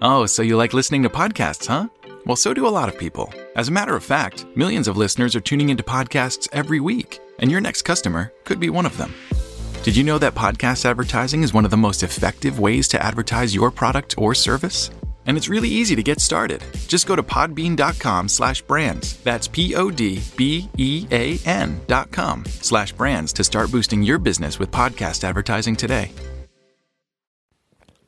Oh, so you like listening to podcasts, huh? Well, so do a lot of people. As a matter of fact, millions of listeners are tuning into podcasts every week, and your next customer could be one of them. Did you know that podcast advertising is one of the most effective ways to advertise your product or service? And it's really easy to get started. Just go to podbean.com slash brands. That's P-O-D-B-E-A-N dot com slash brands to start boosting your business with podcast advertising today.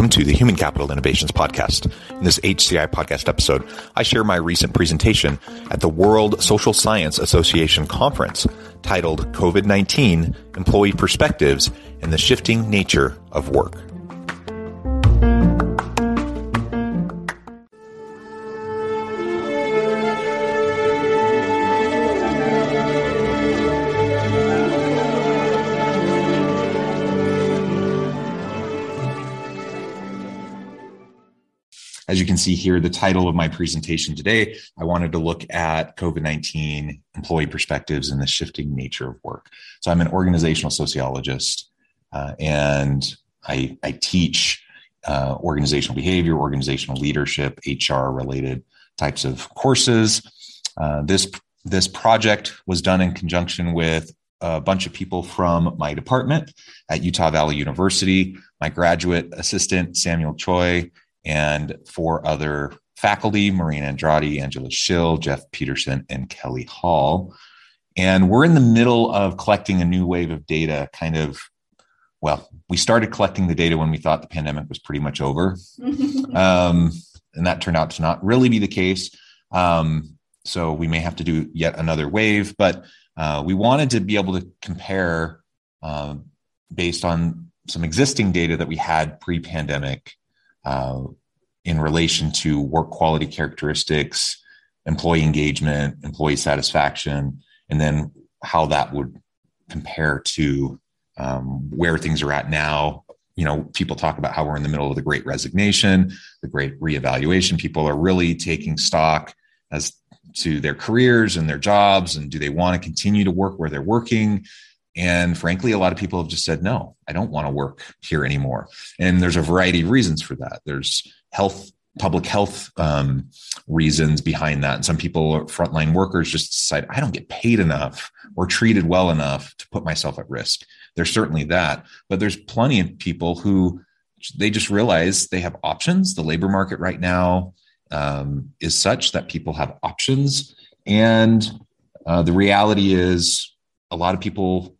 Welcome to the Human Capital Innovations Podcast. In this HCI podcast episode, I share my recent presentation at the World Social Science Association conference titled COVID 19 Employee Perspectives and the Shifting Nature of Work. See here, the title of my presentation today, I wanted to look at COVID 19 employee perspectives and the shifting nature of work. So, I'm an organizational sociologist uh, and I, I teach uh, organizational behavior, organizational leadership, HR related types of courses. Uh, this, this project was done in conjunction with a bunch of people from my department at Utah Valley University, my graduate assistant, Samuel Choi, and four other faculty Maureen Andrade, Angela Schill, Jeff Peterson, and Kelly Hall. And we're in the middle of collecting a new wave of data, kind of. Well, we started collecting the data when we thought the pandemic was pretty much over. um, and that turned out to not really be the case. Um, so we may have to do yet another wave, but uh, we wanted to be able to compare uh, based on some existing data that we had pre pandemic uh, in relation to work quality characteristics, employee engagement, employee satisfaction, and then how that would compare to um, where things are at now. You know, people talk about how we're in the middle of the great resignation, the great reevaluation. People are really taking stock as to their careers and their jobs and do they want to continue to work where they're working and frankly, a lot of people have just said, no, I don't want to work here anymore. And there's a variety of reasons for that. There's health, public health um, reasons behind that. And some people, frontline workers, just decide, I don't get paid enough or treated well enough to put myself at risk. There's certainly that. But there's plenty of people who they just realize they have options. The labor market right now um, is such that people have options. And uh, the reality is, a lot of people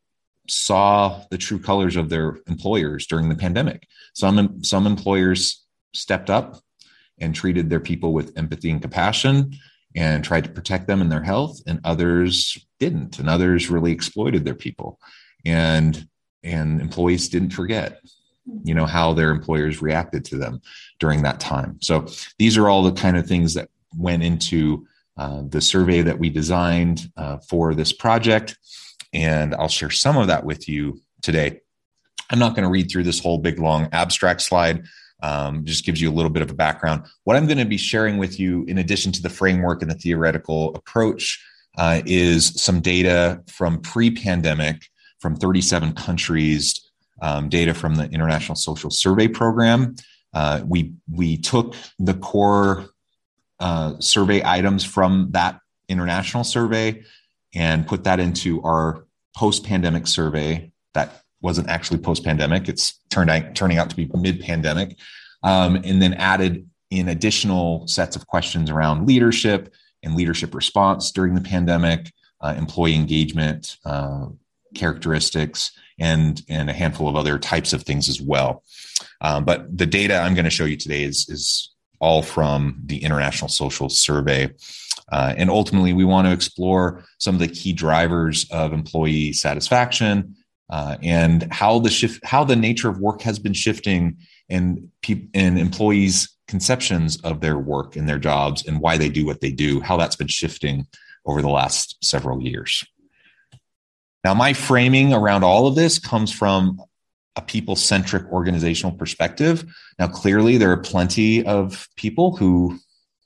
saw the true colors of their employers during the pandemic. Some some employers stepped up and treated their people with empathy and compassion and tried to protect them and their health and others didn't and others really exploited their people. And and employees didn't forget you know how their employers reacted to them during that time. So these are all the kind of things that went into uh, the survey that we designed uh, for this project and I'll share some of that with you today. I'm not going to read through this whole big long abstract slide. Um, just gives you a little bit of a background. What I'm going to be sharing with you, in addition to the framework and the theoretical approach, uh, is some data from pre pandemic from 37 countries, um, data from the International Social Survey Program. Uh, we, we took the core uh, survey items from that international survey and put that into our post pandemic survey that wasn't actually post pandemic. It's turned out, turning out to be mid pandemic. Um, and then added in additional sets of questions around leadership and leadership response during the pandemic, uh, employee engagement uh, characteristics, and and a handful of other types of things as well. Um, but the data I'm going to show you today is is all from the International Social Survey. Uh, and ultimately, we want to explore some of the key drivers of employee satisfaction uh, and how the shift, how the nature of work has been shifting, and and employees' conceptions of their work and their jobs and why they do what they do, how that's been shifting over the last several years. Now, my framing around all of this comes from a people centric organizational perspective. Now, clearly, there are plenty of people who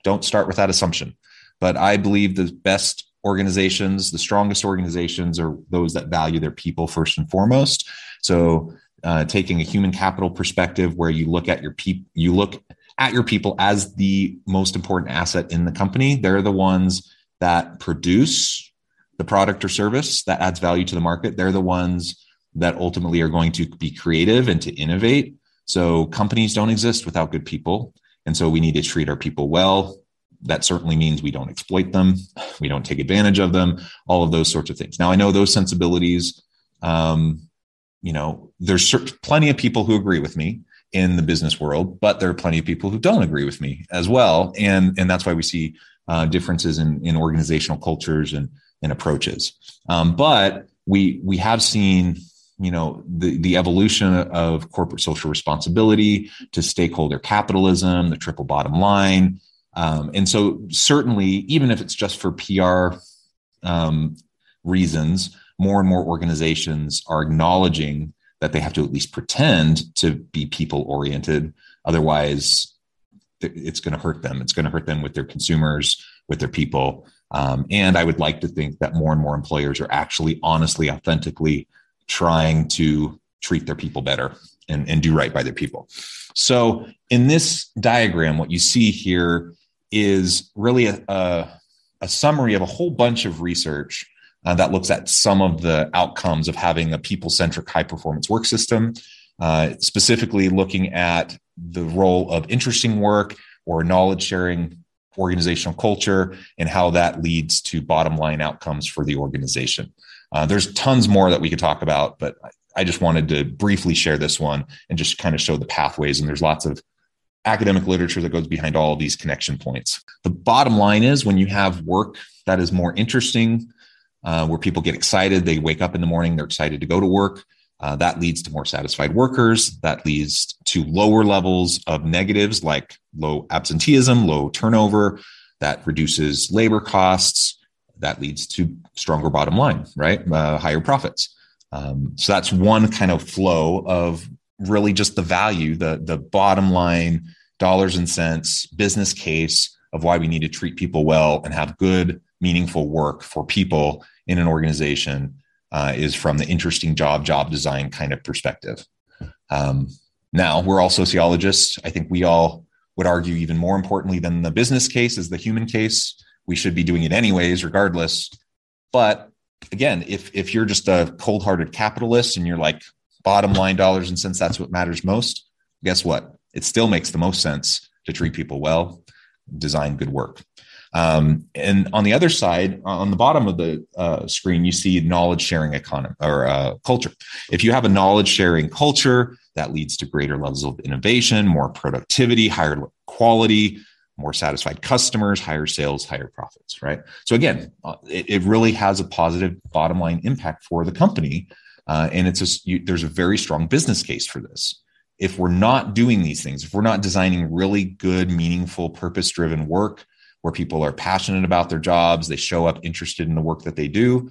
don't start with that assumption, but I believe the best organizations, the strongest organizations, are those that value their people first and foremost. So, uh, taking a human capital perspective, where you look at your people, you look at your people as the most important asset in the company. They're the ones that produce the product or service that adds value to the market. They're the ones that ultimately are going to be creative and to innovate. So companies don't exist without good people. And so we need to treat our people well. That certainly means we don't exploit them, we don't take advantage of them, all of those sorts of things. Now, I know those sensibilities, um, you know, there's plenty of people who agree with me in the business world, but there are plenty of people who don't agree with me as well. And, and that's why we see uh, differences in, in organizational cultures and, and approaches. Um, but we, we have seen you know the the evolution of corporate social responsibility to stakeholder capitalism the triple bottom line um, and so certainly even if it's just for pr um, reasons more and more organizations are acknowledging that they have to at least pretend to be people oriented otherwise it's going to hurt them. It's going to hurt them with their consumers with their people. Um, and i would like to think that more and more employers are actually honestly authentically trying to treat their people better and, and do right by their people. So in this diagram, what you see here is really a, a, a summary of a whole bunch of research uh, that looks at some of the outcomes of having a people centric high performance work system, uh, specifically looking at the role of interesting work or knowledge sharing organizational culture and how that leads to bottom line outcomes for the organization. Uh, there's tons more that we could talk about, but I just wanted to briefly share this one and just kind of show the pathways. And there's lots of academic literature that goes behind all these connection points. The bottom line is when you have work that is more interesting, uh, where people get excited, they wake up in the morning, they're excited to go to work. Uh, that leads to more satisfied workers. That leads to lower levels of negatives like low absenteeism, low turnover. That reduces labor costs that leads to stronger bottom line, right? Uh, higher profits. Um, so that's one kind of flow of really just the value, the the bottom line, dollars and cents, business case of why we need to treat people well and have good, meaningful work for people in an organization uh, is from the interesting job, job design kind of perspective. Um, now we're all sociologists. I think we all would argue even more importantly than the business case is the human case we should be doing it anyways, regardless. But again, if if you're just a cold-hearted capitalist and you're like bottom line dollars and cents, that's what matters most. Guess what? It still makes the most sense to treat people well, design good work. Um, and on the other side, on the bottom of the uh, screen, you see knowledge sharing economy or uh, culture. If you have a knowledge sharing culture, that leads to greater levels of innovation, more productivity, higher quality, more satisfied customers, higher sales, higher profits, right? So again, uh, it, it, really has a positive bottom line impact for the company, uh, and it's just you, there's a very strong business case for this. If we're not doing these things, if we're not designing really good, meaningful, purpose-driven work where people are passionate about their jobs, they show up interested in the work that they do,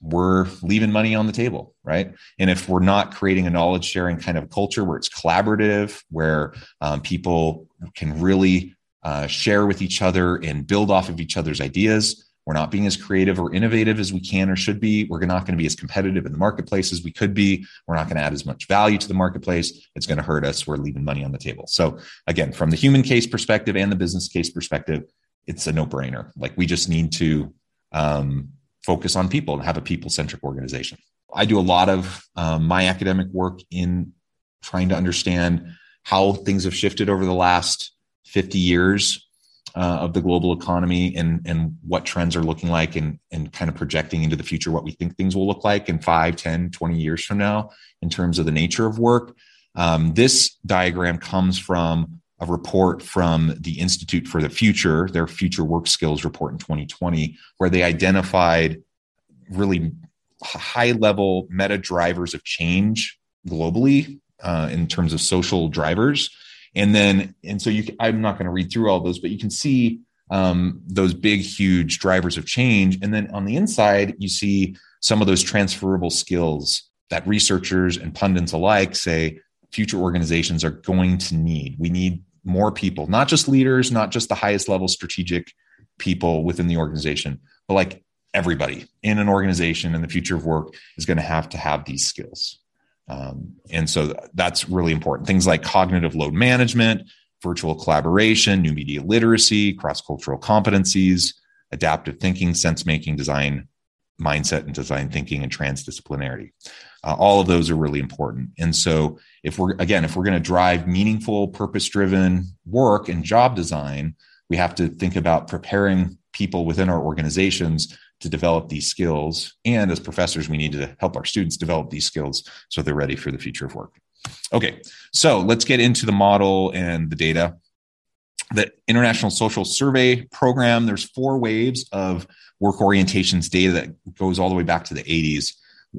we're leaving money on the table, right? And if we're not creating a knowledge sharing kind of culture where it's collaborative, where um, people can really uh, share with each other and build off of each other's ideas. We're not being as creative or innovative as we can or should be. We're not going to be as competitive in the marketplace as we could be. We're not going to add as much value to the marketplace. It's going to hurt us. We're leaving money on the table. So, again, from the human case perspective and the business case perspective, it's a no brainer. Like we just need to um, focus on people and have a people centric organization. I do a lot of um, my academic work in trying to understand how things have shifted over the last 50 years uh, of the global economy and and what trends are looking like and and kind of projecting into the future what we think things will look like in 5 10 20 years from now in terms of the nature of work. Um, this diagram comes from a report from the institute for the future their future work skills report in 2020 where they identified really high level meta drivers of change globally uh, in terms of social drivers and then and so you i'm not going to read through all those but you can see um, those big huge drivers of change. And then on the inside you see some of those transferable skills that researchers and pundits alike say future organizations are going to need. We need more people not just leaders not just the highest level strategic people within the organization but like everybody in an organization in the future of work is going to have to have these skills um, and so that's really important. Things like cognitive load management, virtual collaboration, new media literacy, cross cultural competencies, adaptive thinking, sense making, design mindset, and design thinking, and transdisciplinarity. Uh, all of those are really important. And so, if we're again, if we're going to drive meaningful, purpose driven work and job design, we have to think about preparing people within our organizations to develop these skills. And as professors, we need to help our students develop these skills so they're ready for the future of work. Okay, so let's get into the model and the data. The International Social Survey Program, there's four waves of work orientations data that goes all the way back to the 80s.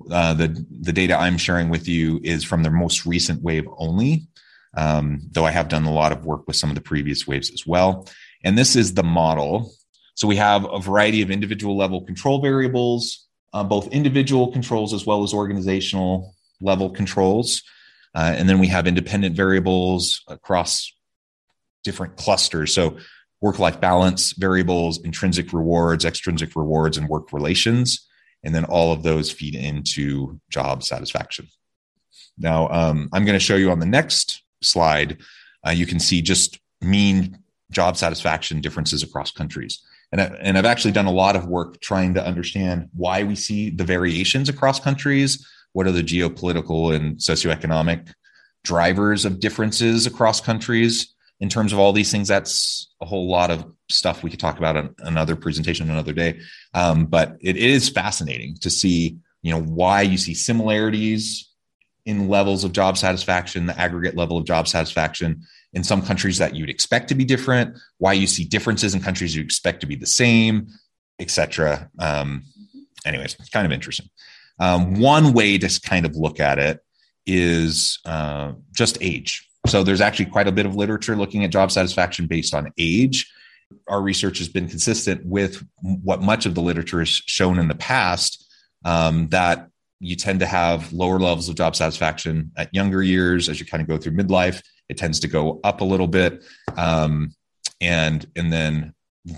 Uh, the, the data I'm sharing with you is from the most recent wave only, um, though I have done a lot of work with some of the previous waves as well. And this is the model so we have a variety of individual level control variables, uh, both individual controls as well as organizational level controls. Uh, and then we have independent variables across different clusters. So work life balance variables, intrinsic rewards, extrinsic rewards, and work relations. And then all of those feed into job satisfaction. Now, um, I'm going to show you on the next slide. Uh, you can see just mean job satisfaction differences across countries and, I, and I've actually done a lot of work trying to understand why we see the variations across countries. What are the geopolitical and socioeconomic drivers of differences across countries in terms of all these things? That's a whole lot of stuff we could talk about in another presentation another day. Um, but it is fascinating to see, you know, why you see similarities in levels of job satisfaction, the aggregate level of job satisfaction, in some countries that you'd expect to be different, why you see differences in countries you expect to be the same, etc. Um, anyways, it's kind of interesting. Um, one way to kind of look at it is uh, just age. So there's actually quite a bit of literature looking at job satisfaction based on age. Our research has been consistent with what much of the literature has shown in the past um, that you tend to have lower levels of job satisfaction at younger years as you kind of go through midlife it tends to go up a little bit. Um, and, and then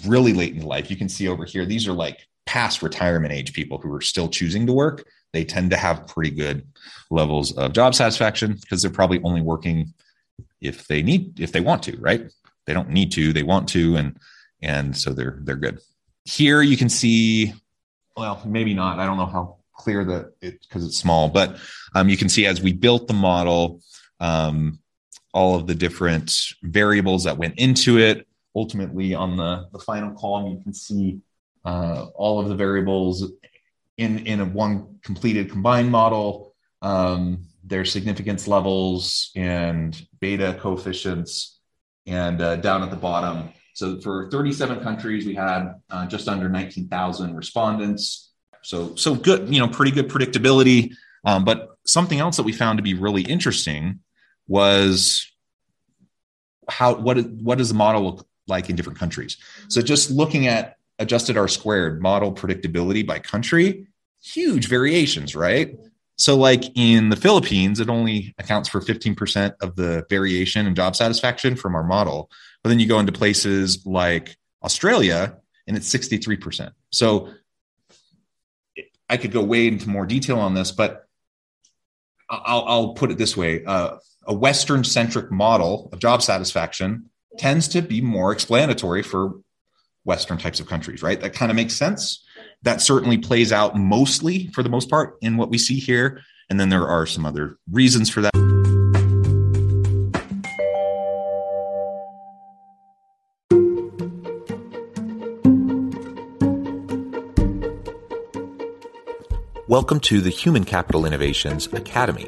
really late in life, you can see over here, these are like past retirement age people who are still choosing to work. They tend to have pretty good levels of job satisfaction because they're probably only working if they need, if they want to, right? They don't need to, they want to. And, and so they're, they're good. Here you can see, well, maybe not. I don't know how clear that it because it's small, but um, you can see as we built the model, um, all of the different variables that went into it. Ultimately, on the, the final column, you can see uh, all of the variables in, in a one completed combined model, um, their significance levels and beta coefficients, and uh, down at the bottom. So for 37 countries, we had uh, just under 19,000 respondents. So so good, you know, pretty good predictability. Um, but something else that we found to be really interesting was how what what does the model look like in different countries? So just looking at adjusted R squared model predictability by country, huge variations, right? So like in the Philippines, it only accounts for 15% of the variation in job satisfaction from our model. But then you go into places like Australia and it's 63%. So I could go way into more detail on this, but I'll, I'll put it this way. Uh, a Western centric model of job satisfaction tends to be more explanatory for Western types of countries, right? That kind of makes sense. That certainly plays out mostly, for the most part, in what we see here. And then there are some other reasons for that. Welcome to the Human Capital Innovations Academy.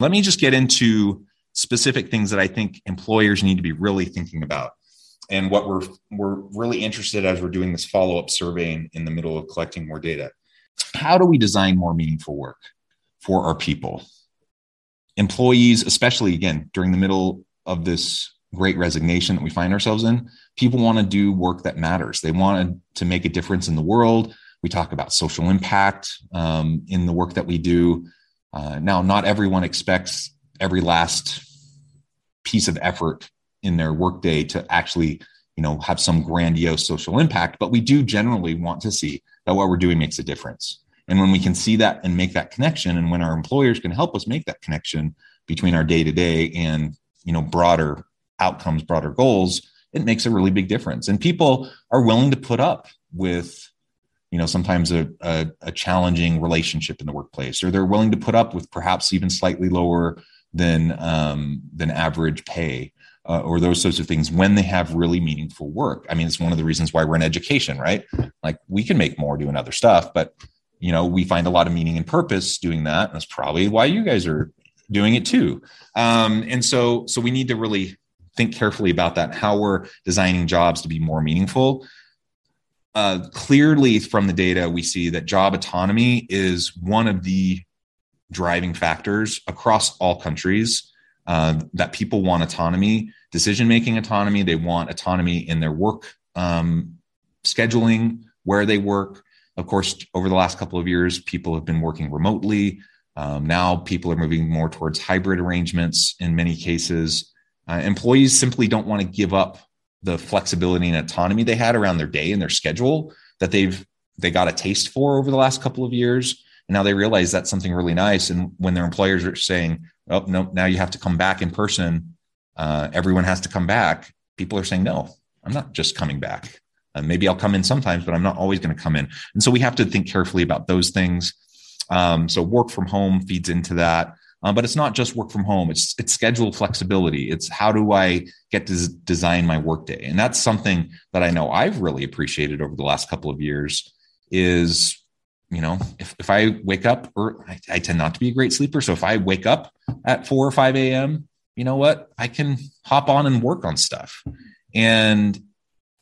Let me just get into specific things that I think employers need to be really thinking about and what we're we're really interested as we're doing this follow-up survey in, in the middle of collecting more data. How do we design more meaningful work for our people? Employees especially again during the middle of this great resignation that we find ourselves in people want to do work that matters. They want to make a difference in the world. We talk about social impact um, in the work that we do uh, now not everyone expects every last piece of effort in their workday to actually you know have some grandiose social impact but we do generally want to see that what we're doing makes a difference. And when we can see that and make that connection and when our employers can help us make that connection between our day to day and you know broader outcomes broader goals it makes a really big difference. And people are willing to put up with you know sometimes a, a, a challenging relationship in the workplace or they're willing to put up with perhaps even slightly lower than um, than average pay uh, or those sorts of things when they have really meaningful work. I mean, it's one of the reasons why we're in education, right? Like we can make more doing other stuff, but you know, we find a lot of meaning and purpose doing that. That's probably why you guys are doing it too. Um, and so, so we need to really think carefully about that, how we're designing jobs to be more meaningful. Uh, clearly, from the data, we see that job autonomy is one of the driving factors across all countries. Uh, that people want autonomy decision making autonomy. They want autonomy in their work um, scheduling, where they work. Of course, over the last couple of years, people have been working remotely. Um, now, people are moving more towards hybrid arrangements in many cases. Uh, employees simply don't want to give up the flexibility and autonomy they had around their day and their schedule that they've they got a taste for over the last couple of years and now they realize that's something really nice and when their employers are saying oh no now you have to come back in person uh, everyone has to come back. People are saying, no, I'm not just coming back. Uh, maybe I'll come in sometimes, but I'm not always going to come in. And so we have to think carefully about those things. Um, so work from home feeds into that. Um, but it's not just work from home. It's it's schedule flexibility. It's how do I get to design my workday, and that's something that I know I've really appreciated over the last couple of years. Is you know if, if I wake up or I, I tend not to be a great sleeper, so if I wake up at four or five a.m you know what? I can hop on and work on stuff. And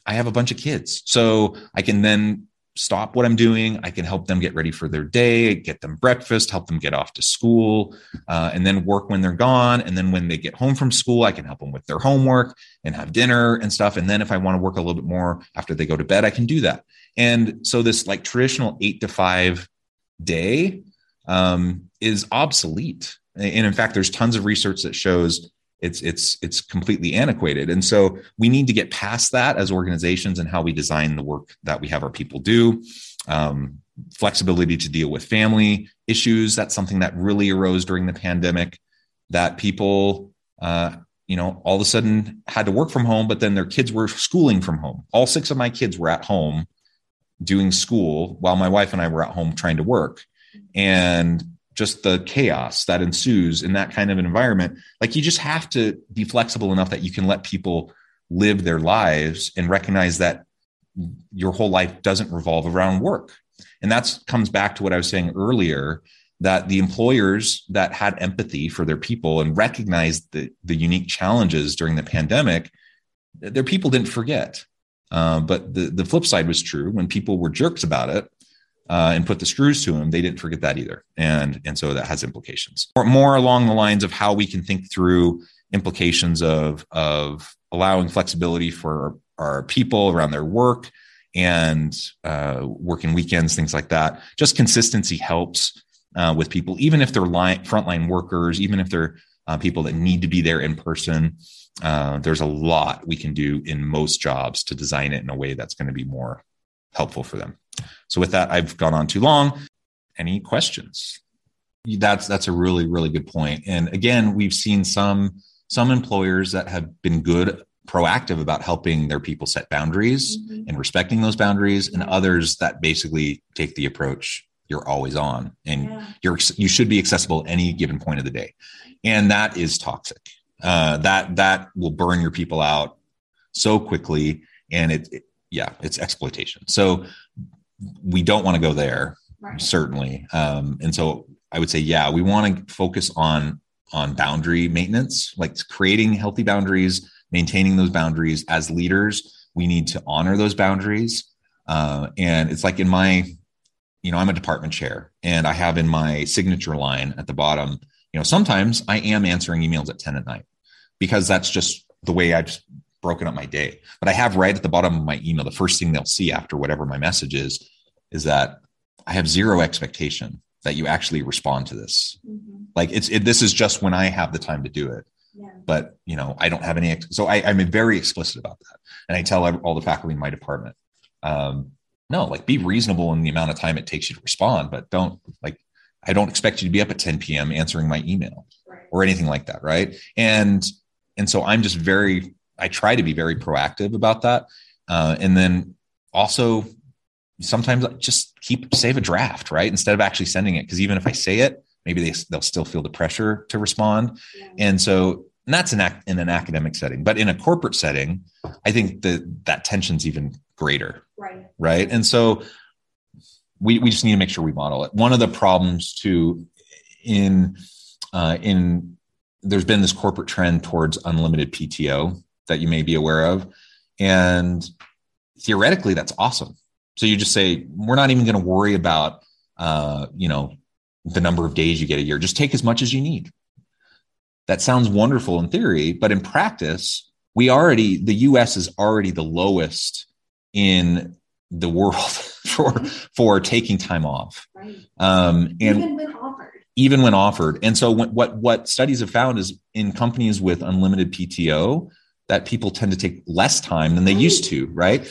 I have a bunch of kids. So I can then stop what I'm doing. I can help them get ready for their day, get them breakfast, help them get off to school, uh, and then work when they're gone. And then when they get home from school, I can help them with their homework and have dinner and stuff. And then if I want to work a little bit more after they go to bed, I can do that. And so this like traditional eight to five day um, is obsolete and in fact there's tons of research that shows it's it's it's completely antiquated. And so we need to get past that as organizations and how we design the work that we have our people do. Um, flexibility to deal with family issues that's something that really arose during the pandemic that people uh, you know all of a sudden had to work from home but then their kids were schooling from home. All six of my kids were at home doing school while my wife and i were at home trying to work. And just the chaos that ensues in that kind of environment like you just have to be flexible enough that you can let people live their lives and recognize that your whole life doesn't revolve around work. And that comes back to what i was saying earlier that the employers that had empathy for their people and recognized the, the unique challenges during the pandemic their people didn't forget. Uh, but the, the flip side was true when people were jerks about it uh, and put the screws to them, they didn't forget that either. And, and so that has implications. More, more along the lines of how we can think through implications of, of allowing flexibility for our people around their work and uh, working weekends, things like that. Just consistency helps uh, with people, even if they're line, frontline workers, even if they're uh, people that need to be there in person. Uh, there's a lot we can do in most jobs to design it in a way that's going to be more helpful for them. So, with that, I've gone on too long. Any questions? That's that's a really really good point. And again, we've seen some some employers that have been good proactive about helping their people set boundaries mm-hmm. and respecting those boundaries and others that basically take the approach you're always on and yeah. you're you should be accessible at any given point of the day and that is toxic uh, that that will burn your people out so quickly and it, it yeah it's exploitation so we don't want to go there right. certainly. Um, and so i would say yeah we want to focus on on boundary maintenance like creating healthy boundaries maintaining those boundaries. As leaders we need to honor those boundaries. Uh, and it's like in my you know i'm a department chair and i have in my signature line at the bottom you know sometimes i am answering emails at 10 at night because that's just the way i've broken up my day but i have right at the bottom of my email the first thing they'll see after whatever my message is is that i have zero expectation that you actually respond to this mm-hmm. like it's it, this is just when i have the time to do it yeah. but you know i don't have any so I, i'm very explicit about that and i tell all the faculty in my department um, no like be reasonable in the amount of time it takes you to respond but don't like i don't expect you to be up at 10 p.m answering my email right. or anything like that right and and so i'm just very i try to be very proactive about that. Uh, and then also sometimes just keep save a draft right? Instead of actually sending it because even if i say it maybe they, they'll still feel the pressure to respond. Yeah. and so and that's an act in an academic setting but in a corporate setting i think that that tension's even greater. Right. Right? And so we, we just need to make sure we model it. One of the problems too in uh, in there's been this corporate trend towards unlimited pto that you may be aware of. And theoretically that's awesome. So you just say we're not even going to worry about uh, you know the number of days you get a year. Just take as much as you need. That sounds wonderful in theory but in practice we already the us is already the lowest in the world for for taking time off. Right. um, and even when offered. even when offered. And so when, what what studies have found is in companies with unlimited pto that people tend to take less time than they used to right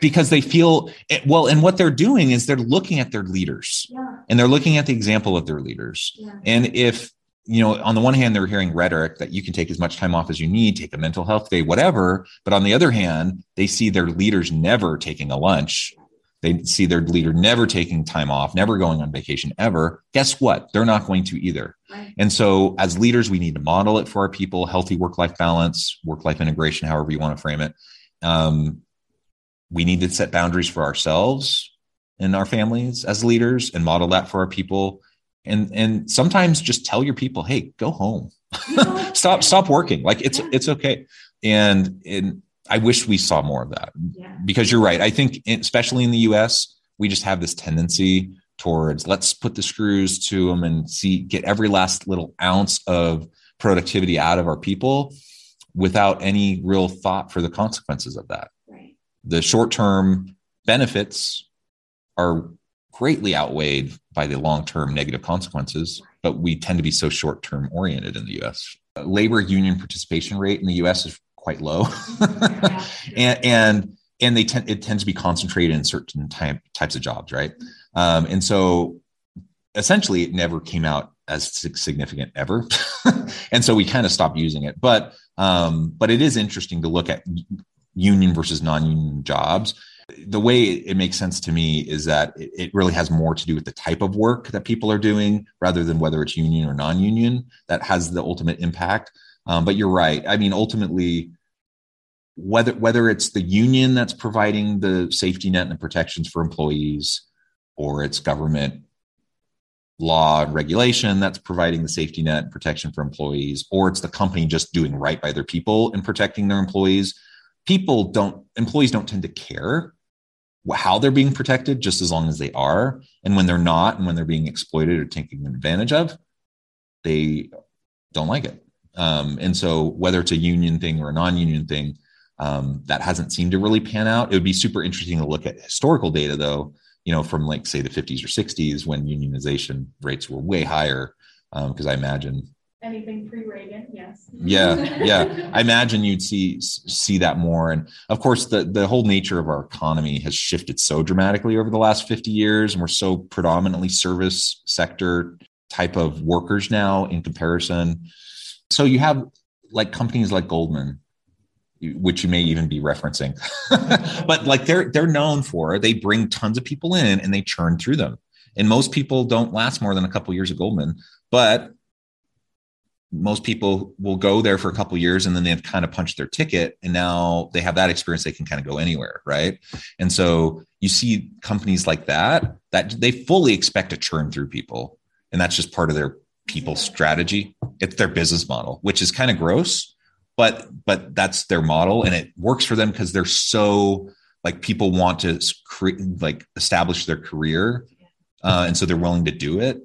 because they feel eh, well and what they're doing is they're looking at their leaders yeah. and they're looking at the example of their leaders yeah. and if you know, on the one hand, they're hearing rhetoric that you can take as much time off as you need, take a mental health day, whatever. But on the other hand, they see their leaders never taking a lunch. They see their leader never taking time off, never going on vacation ever. Guess what? They're not going to either. Right. And so, as leaders, we need to model it for our people healthy work life balance, work life integration, however you want to frame it. Um, we need to set boundaries for ourselves and our families as leaders and model that for our people and and sometimes just tell your people hey go home stop stop working like it's yeah. it's okay and and i wish we saw more of that yeah. because you're right i think especially in the us we just have this tendency towards let's put the screws to them and see get every last little ounce of productivity out of our people without any real thought for the consequences of that right. the short term benefits are greatly outweighed by the long term negative consequences, but we tend to be so short term oriented in the US. Uh, labor union participation rate in the US is quite low. and, and and they tend it tends to be concentrated in certain type, types of jobs, right? Um, and so essentially it never came out as significant ever. and so we kind of stopped using it. But um, but it is interesting to look at union versus non-union jobs the way it makes sense to me is that it really has more to do with the type of work that people are doing rather than whether it's union or non-union that has the ultimate impact um, but you're right. I mean ultimately whether whether it's the union that's providing the safety net and the protections for employees or it's government law and regulation that's providing the safety net and protection for employees or it's the company just doing right by their people and protecting their employees people don't employees don't tend to care how they're being protected just as long as they are. And when they're not and when they're being exploited or taken advantage of they don't like it um, and so whether it's a union thing or a non-union thing um, that hasn't seemed to really pan out it would be super interesting to look at historical data though you know from like say the 50s or 60s when unionization rates were way higher because um, i imagine anything pre-Reagan, yes. Yeah, yeah. I imagine you'd see see that more, and of course, the the whole nature of our economy has shifted so dramatically over the last fifty years, and we're so predominantly service sector type of workers now in comparison. So you have like companies like Goldman, which you may even be referencing, but like they're they're known for they bring tons of people in and they churn through them. And most people don't last more than a couple years at Goldman, but most people will go there for a couple years and then they've kind of punched their ticket and now they have that experience they can kind of go anywhere right and so you see companies like that that they fully expect to churn through people and that's just part of their people strategy it's their business model which is kind of gross but but that's their model and it works for them because they're so like people want to create like establish their career uh, and so they're willing to do it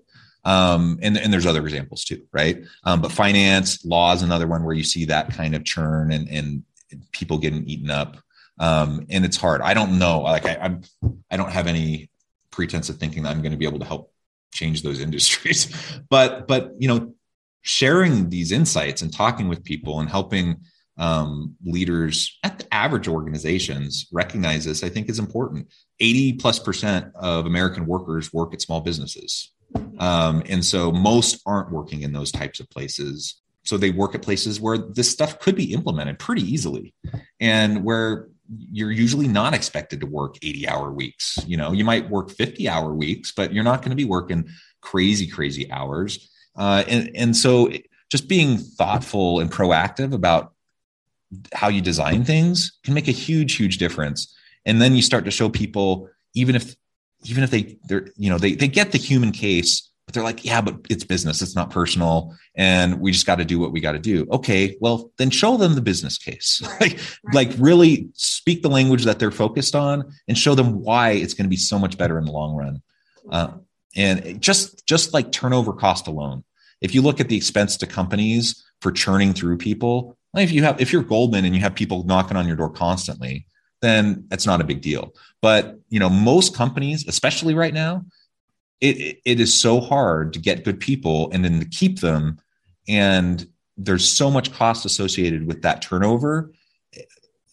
um, and, and there's other examples too, right? Um, but finance, law is another one where you see that kind of churn and, and people getting eaten up. Um, and it's hard. I don't know. Like I, I'm, I don't have any pretense of thinking that I'm going to be able to help change those industries, but, but, you know, sharing these insights and talking with people and helping um, leaders at the average organizations recognize this, I think is important. 80 plus percent of American workers work at small businesses. Um, and so most aren't working in those types of places. So they work at places where this stuff could be implemented pretty easily and where you're usually not expected to work 80 hour weeks. You know, you might work 50 hour weeks, but you're not going to be working crazy, crazy hours. Uh, and, and so just being thoughtful and proactive about how you design things can make a huge, huge difference. And then you start to show people, even if even if they they're you know they they get the human case but they're like yeah but it's business it's not personal and we just got to do what we got to do okay well then show them the business case right. like right. like really speak the language that they're focused on and show them why it's going to be so much better in the long run uh, and just just like turnover cost alone if you look at the expense to companies for churning through people if you have if you're goldman and you have people knocking on your door constantly then that's not a big deal. But you know, most companies, especially right now, it, it is so hard to get good people and then to keep them. And there's so much cost associated with that turnover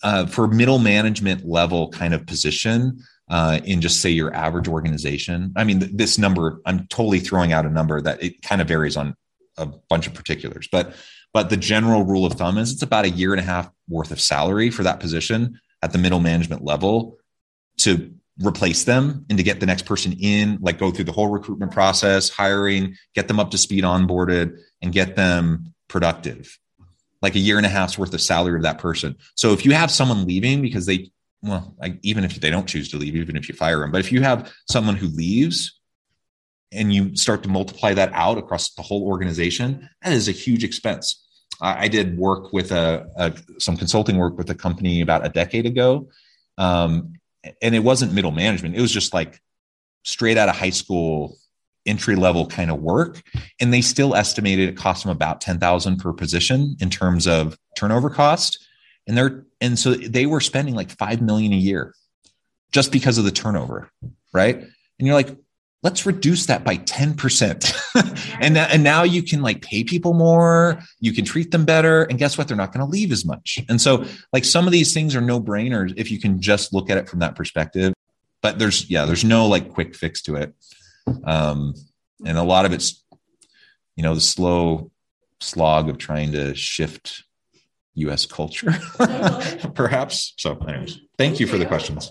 uh, for middle management level kind of position uh, in just say your average organization. I mean, this number, I'm totally throwing out a number that it kind of varies on a bunch of particulars, but but the general rule of thumb is it's about a year and a half worth of salary for that position at the middle management level to replace them and to get the next person in, like go through the whole recruitment process, hiring, get them up to speed, onboarded, and get them productive. Like a year and a half's worth of salary of that person. So if you have someone leaving because they, well, even if they don't choose to leave, even if you fire them, but if you have someone who leaves and you start to multiply that out across the whole organization, that is a huge expense. I, did work with a, a, some consulting work with a company about a decade ago, um, and it wasn't middle management. It was just like straight out of high school entry level kind of work. And they still estimated it cost them about 10,000 per position in terms of turnover cost. And they're and so they were spending like 5 million a year just because of the turnover right? And you're like let's reduce that by 10%. and, and now you can like pay people more, you can treat them better. And guess what? They're not going to leave as much. And so, like, some of these things are no brainers if you can just look at it from that perspective. But there's, yeah, there's no like quick fix to it. Um, and a lot of it's, you know, the slow slog of trying to shift US culture, perhaps. So, anyways, thank you for the questions.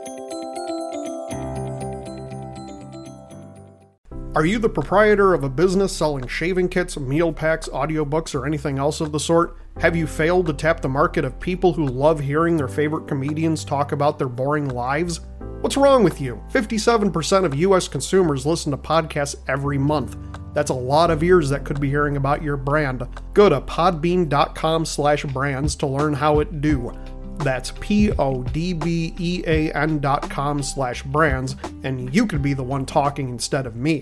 Are you the proprietor of a business selling shaving kits, meal packs, audiobooks, or anything else of the sort? Have you failed to tap the market of people who love hearing their favorite comedians talk about their boring lives? What's wrong with you? 57% of US consumers listen to podcasts every month. That's a lot of ears that could be hearing about your brand. Go to podbean.com slash brands to learn how it do. That's P-O-D-B-E-A-N dot com slash brands, and you could be the one talking instead of me.